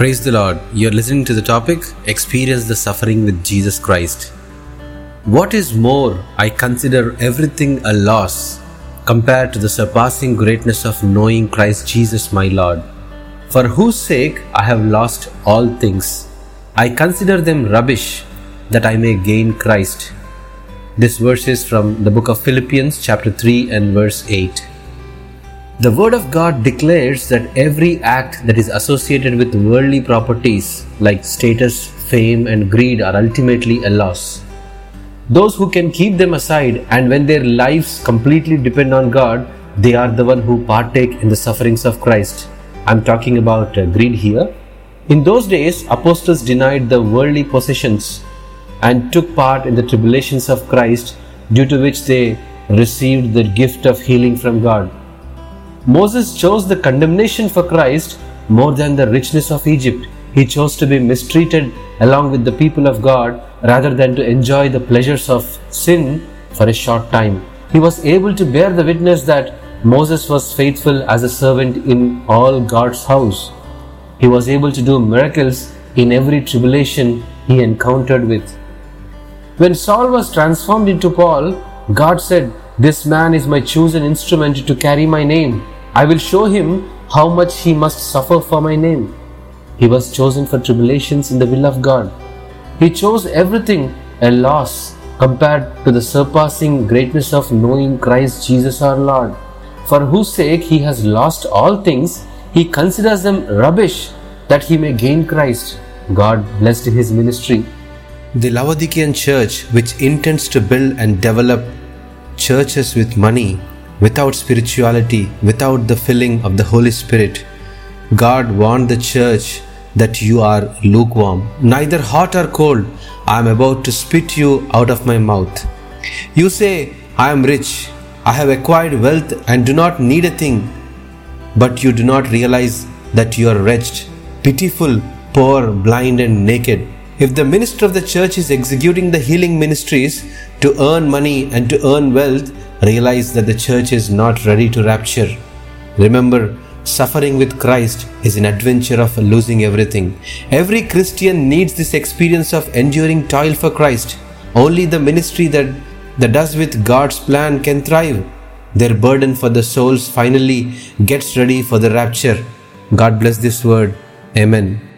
Praise the Lord. You're listening to the topic Experience the Suffering with Jesus Christ. What is more, I consider everything a loss compared to the surpassing greatness of knowing Christ Jesus my Lord, for whose sake I have lost all things. I consider them rubbish that I may gain Christ. This verse is from the book of Philippians, chapter 3, and verse 8. The Word of God declares that every act that is associated with worldly properties like status, fame, and greed are ultimately a loss. Those who can keep them aside and when their lives completely depend on God, they are the one who partake in the sufferings of Christ. I'm talking about uh, greed here. In those days, apostles denied the worldly possessions and took part in the tribulations of Christ, due to which they received the gift of healing from God. Moses chose the condemnation for Christ more than the richness of Egypt. He chose to be mistreated along with the people of God rather than to enjoy the pleasures of sin for a short time. He was able to bear the witness that Moses was faithful as a servant in all God's house. He was able to do miracles in every tribulation he encountered with. When Saul was transformed into Paul, God said, This man is my chosen instrument to carry my name. I will show him how much he must suffer for my name. He was chosen for tribulations in the will of God. He chose everything a loss compared to the surpassing greatness of knowing Christ Jesus our Lord, for whose sake he has lost all things. He considers them rubbish that he may gain Christ. God blessed his ministry. The Laodicean church, which intends to build and develop churches with money, without spirituality, without the filling of the Holy Spirit. God warned the church that you are lukewarm, neither hot or cold. I am about to spit you out of my mouth. You say, I am rich, I have acquired wealth and do not need a thing, but you do not realize that you are wretched, pitiful, poor, blind, and naked. If the minister of the church is executing the healing ministries to earn money and to earn wealth, realize that the church is not ready to rapture. Remember, suffering with Christ is an adventure of losing everything. Every Christian needs this experience of enduring toil for Christ. Only the ministry that, that does with God's plan can thrive. Their burden for the souls finally gets ready for the rapture. God bless this word. Amen.